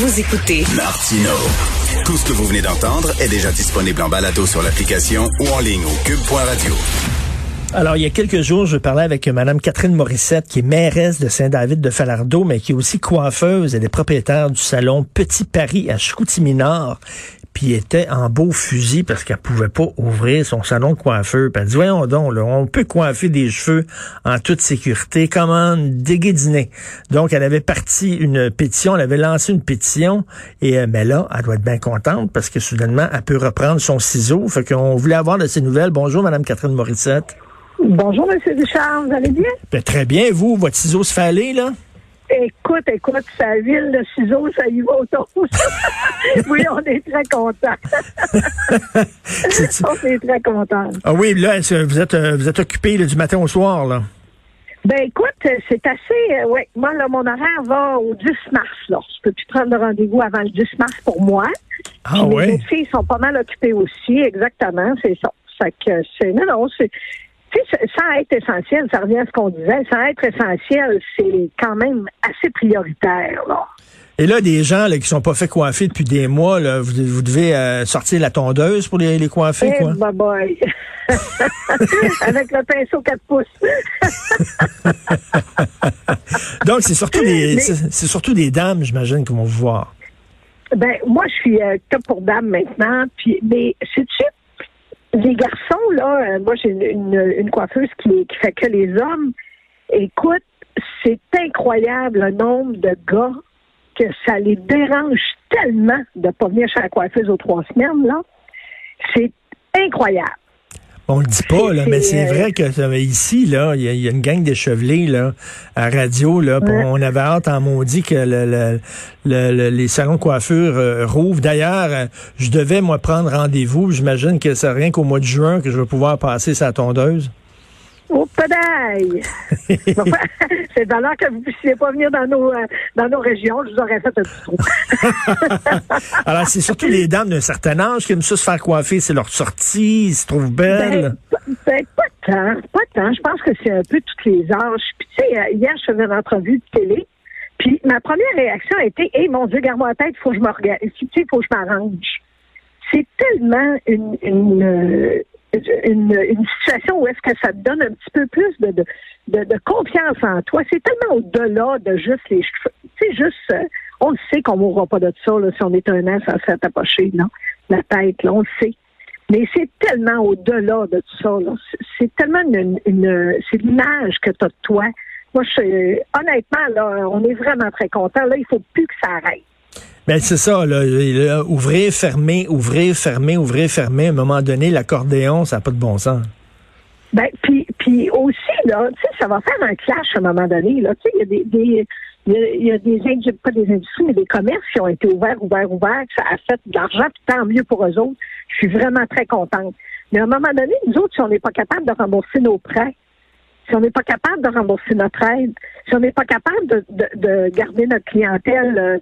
Vous écoutez Martino. Tout ce que vous venez d'entendre est déjà disponible en balado sur l'application ou en ligne au cube.radio. Alors, il y a quelques jours, je parlais avec Mme Catherine Morissette, qui est mairesse de Saint-David de Falardeau, mais qui est aussi coiffeuse et est propriétaire du salon Petit Paris à Chicoutimi-Nord. Puis était en beau fusil parce qu'elle pouvait pas ouvrir son salon de coiffeur. Puis elle dit, voyons donc, là, on peut coiffer des cheveux en toute sécurité. Comment déguédiner? Donc, elle avait parti une pétition, elle avait lancé une pétition. Et euh, mais là, elle doit être bien contente parce que soudainement, elle peut reprendre son ciseau. Fait qu'on voulait avoir de ces nouvelles. Bonjour, Mme Catherine Morissette. Bonjour, M. Ducharme, vous allez bien? Ben, très bien, vous, votre ciseau se fait aller, là? Écoute, écoute, sa ville de ciseaux, ça y va autour. oui, on est très contents. on est très contents. Ah oui, là, vous êtes, euh, vous êtes occupé du matin au soir, là? Ben écoute, c'est assez. Euh, ouais, moi là, mon horaire va au 10 mars. Là, je peux plus prendre de rendez-vous avant le 10 mars pour moi. Ah oui. Les filles sont pas mal occupées aussi, exactement. C'est ça. Fait que c'est non, non, c'est tu sais, sans être essentiel, ça revient à ce qu'on disait, sans être essentiel, c'est quand même assez prioritaire, là. Et là, des gens là, qui sont pas fait coiffer depuis des mois, là, vous, vous devez euh, sortir la tondeuse pour les, les coiffer, Eh, quoi. bye bye. Avec le pinceau 4 pouces. Donc, c'est surtout des, Mais- c'est c'est surtout des dames, j'imagine, qui vont vous voir. Ben, moi, je suis euh, top pour dame maintenant. Puis, mais, sais-tu, les garçons, là, euh, moi, j'ai une, coiffeuse qui, qui fait que les hommes. Écoute, c'est incroyable le nombre de gars que ça les dérange tellement de pas venir chez la coiffeuse aux trois semaines, là. C'est incroyable. On le dit pas, là, mais c'est euh, vrai que ici, là, il y, a- il y a une gang d'échevelés là, à radio. Là, Ouais. On avait hâte en maudit que le, le- le- le- les salons de coiffure euh, rouvrent. D'ailleurs, euh, je devais, moi, prendre rendez-vous. J'imagine que c'est rien qu'au mois de juin que je vais pouvoir passer sa tondeuse. Oh, pédaille! c'est valeur que vous puissiez pas venir dans nos, euh, dans nos régions. Je vous aurais fait un petit trou. Alors, c'est surtout les dames d'un certain âge qui aiment ça se faire coiffer. C'est leur sortie, ils se trouvent belles. Ben, ben, pas tant, pas tant. Je pense que c'est un peu tous les âges. Puis, tu sais, euh, hier, je faisais une entrevue de télé. Puis, ma première réaction a été, hey, mon Dieu, garde-moi la tête, faut que je m'organise. Tu sais, faut que je m'arrange. C'est tellement une, une, euh, une, une situation où est-ce que ça te donne un petit peu plus de, de, de, confiance en toi. C'est tellement au-delà de juste les cheveux. Sais, juste, euh, on le sait qu'on mourra pas de ça, là, si on est un an sans faire tapocher, là, la tête, là, on le sait. Mais c'est tellement au-delà de tout ça. C'est- C'est tellement une, une- c'est l'image que tu as de toi. Moi, je, honnêtement, là, on est vraiment très contents. Là, il faut plus que ça arrête. Ben, c'est ça, là, ouvrir, fermer, ouvrir, fermer, ouvrir, fermer. À un moment donné, l'accordéon, ça n'a pas de bon sens. Ben, puis, puis aussi, là, ça va faire un clash à un moment donné. Là, il y a des, des il y a, y a des pas des industries, mais des commerces qui ont été ouverts, ouverts, ouverts, ça a fait de l'argent, tant mieux pour eux autres. Je suis vraiment très contente. Mais à un moment donné, nous autres, si on n'est pas capable de rembourser nos prêts, si on n'est pas capable de rembourser notre aide, si on n'est pas capable de, de, de garder notre clientèle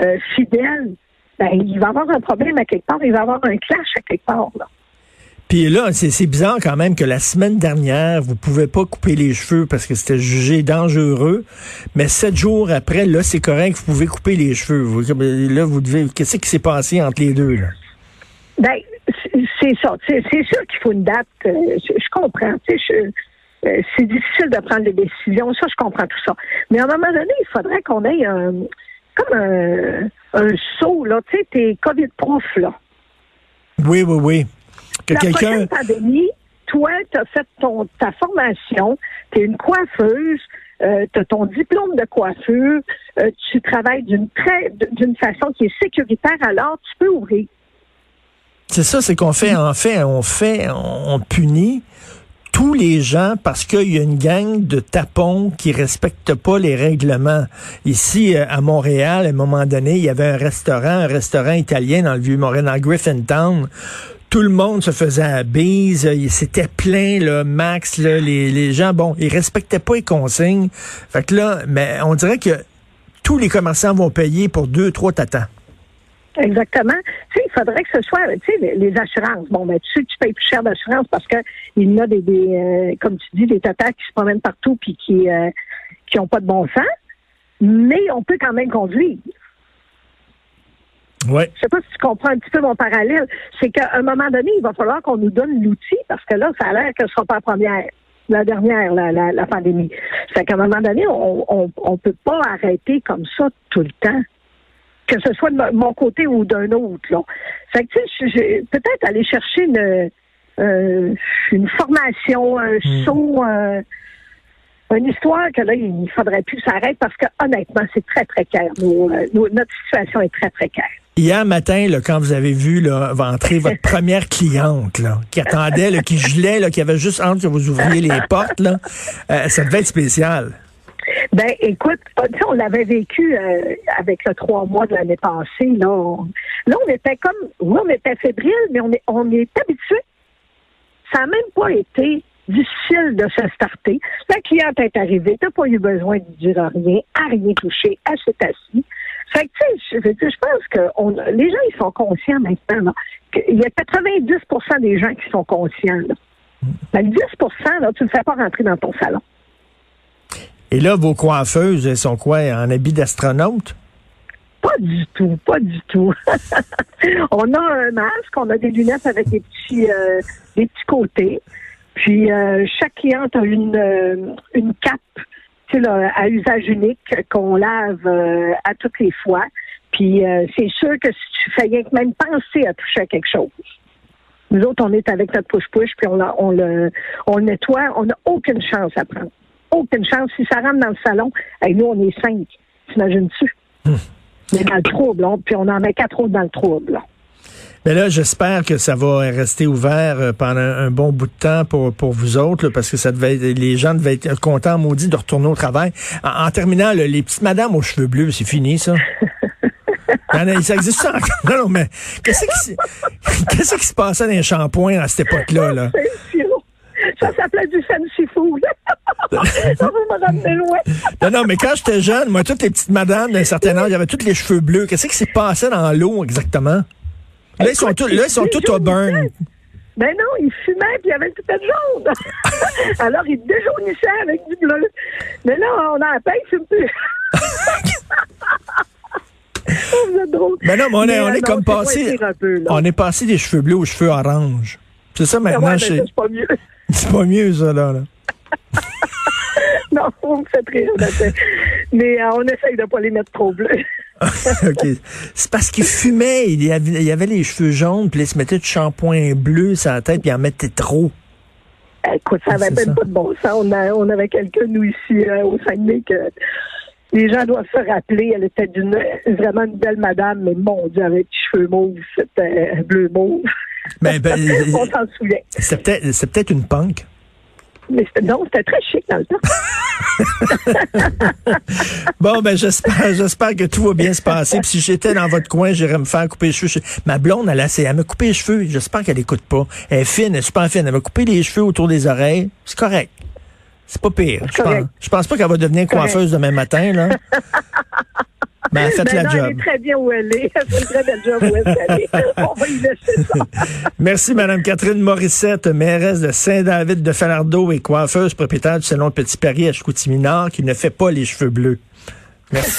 euh, fidèle, ben, il va y avoir un problème à quelque part, il va y avoir un clash à quelque part. Là. Puis là, c'est bizarre quand même que la semaine dernière, vous pouvez pas couper les cheveux parce que c'était jugé dangereux. Mais sept jours après, là, c'est correct, vous pouvez couper les cheveux. Vous- là, vous devez. Qu'est-ce qui s'est passé entre les deux, là? Ben, c'est- ça. C'est sûr qu'il faut une date. euh, je, je comprends. je- euh, c'est difficile de prendre des décisions. Ça, je comprends tout ça. Mais à un moment donné, il faudrait qu'on ait un, comme un, un saut, là. Tu sais, t'es COVID-proof, là. Oui, oui, oui. Que La prochaine pandémie, toi, tu as fait ton, ta formation, tu es une coiffeuse, euh, tu as ton diplôme de coiffure, euh, tu travailles d'une très d'une façon qui est sécuritaire, alors tu peux ouvrir. C'est ça, c'est qu'on fait, en fait, on fait, on punit tous les gens parce qu'il y a une gang de tapons qui respectent pas les règlements. Ici, euh, à Montréal, à un moment donné, il y avait un restaurant, un restaurant italien dans le Vieux-Montréal, dans Griffintown. Tout le monde se faisait à bise, c'était plein, là, max, là, les, les gens, bon, ils respectaient pas les consignes. Fait que là, mais on dirait que tous les commerçants vont payer pour deux, trois tatas. Exactement. Tu sais, il faudrait que ce soit, tu sais, les, les assurances. Bon, ben, tu sais tu payes plus cher d'assurance parce que il y en a des, des euh, comme tu dis, des tatas qui se promènent partout puis qui, euh, qui ont pas de bon sens. Mais on peut quand même conduire. Ouais. Je sais pas si tu comprends un petit peu mon parallèle. C'est qu'à un moment donné, il va falloir qu'on nous donne l'outil parce que là, ça a l'air que ce sera pas la première, la dernière, la, la, la pandémie. C'est qu'à un moment donné, on, on, on peut pas arrêter comme ça tout le temps que ce soit de mon côté ou d'un autre. Là. Fait que, tu sais, peut-être aller chercher une, euh, une formation, un Hmm. saut, euh, une histoire que là, il faudrait plus arrête parce que honnêtement, c'est très précaire. Nos, euh, nos- notre situation est très précaire. Hier matin, là, quand vous avez vu là, entrer votre première cliente là, qui attendait, là, qui gelait, là, qui avait juste hâte que vous ouvriez les portes, là, euh, ça devait être spécial. Ben, écoute, euh, on l'avait vécu euh, avec le trois mois de l'année passée. Là, on, là, on était comme, oui, on était fébrile, mais on est, on est habitué. Ça n'a même pas été difficile de se starter. La cliente est arrivée, t'as pas eu besoin de dire rien, à rien toucher, elle s'est assise. Fait que, tu sais, je pense que les gens, ils sont conscients maintenant. qu'il y a 90% des gens qui sont conscients. Là. Ben, le 10 là, tu ne le fais pas rentrer dans ton salon. Et là, vos coiffeuses, elles sont quoi, en habit d'astronaute? Pas du tout, pas du tout. on a un masque, on a des lunettes avec des petits, euh, des petits côtés. Puis euh, chaque cliente a une, euh, une cape là, à usage unique qu'on lave à toutes les fois. Puis c'est sûr que si tu fais rien que même penser à toucher à quelque chose. Nous autres, on est avec notre push-push, puis on, on, le, on le nettoie. On n'a aucune chance à prendre. Aucune chance. Si ça rentre dans le salon, nous, on est cinq. T'imagines-tu? On est dans le trouble, là, puis on en met quatre autres dans le trouble. là. Mais là, j'espère que ça va rester ouvert euh, pendant un bon bout de temps pour, pour vous autres, là, parce que ça devait être- les gens devaient être contents, maudits, de retourner au travail. En, en terminant, là, les petites madames aux cheveux bleus, c'est fini, ça? Ça existe ça encore? Non, non, mais qu'est-ce qui, qu'est-ce qui se passait dans les shampoings à cette époque-là, là? Non, non, mais quand j'étais jeune, moi, toutes les petites madames d'un certain âge, j'avais tous les cheveux bleus. Qu'est-ce qui s'est passé dans l'eau, exactement? Là, ils sont tous, là, ils sont tous au burn. Ben non, il fumait puis il avait tout être jaune. Alors, il déjaunissait avec du bleu. Mais là, on a la paix, il fume plus. Oh, vous êtes drôle. Mais non, mais on est, Mais, on est non, comme passé, peu, on est passé des cheveux bleus aux cheveux orange. C'est ça maintenant, ouais, ben, c'est pas mieux. c'est pas mieux ça là. là. Non, on me rire. Mais euh, on essaye de pas les mettre trop bleus. OK. C'est parce qu'il fumait, il y, avait, il y avait les cheveux jaunes, puis il se mettait du shampoing bleu sur la tête, puis il en mettait trop. Écoute, ça avait C'est même pas de bon sens. On, a- on avait quelqu'un, nous, ici, euh, au Saguenay, que les gens doivent se rappeler. Elle était d'une vraiment une belle madame, mais mon Dieu, avec des cheveux mauves, c'était bleu mauve. Mais ben, on s'en souvient. c'est peut-être c'est peut-être une punk. Mais c'était, non, c'était très chic dans le temps. Bon, ben j'espère, j'espère que tout va bien se passer. Puis si j'étais dans votre coin, j'irais me faire couper les cheveux. Ma blonde, elle, a- elle m'a coupé les cheveux. J'espère qu'elle écoute pas. Elle est fine, elle est super fine. Elle m'a coupé les cheveux autour des oreilles. C'est correct. C'est pas pire. Je pense, je pense pas qu'elle va devenir coiffeuse demain matin, là. Ben, faites Ben la non, job. Elle est très bien où elle est. Elle fait une très belle job où elle est. On va y laisser ça. Merci, Madame Catherine Morissette, mairesse de Saint-David de Falardeau et coiffeuse propriétaire du salon Petit Paris à Chicoutimi-Nord qui ne fait pas les cheveux bleus. Merci.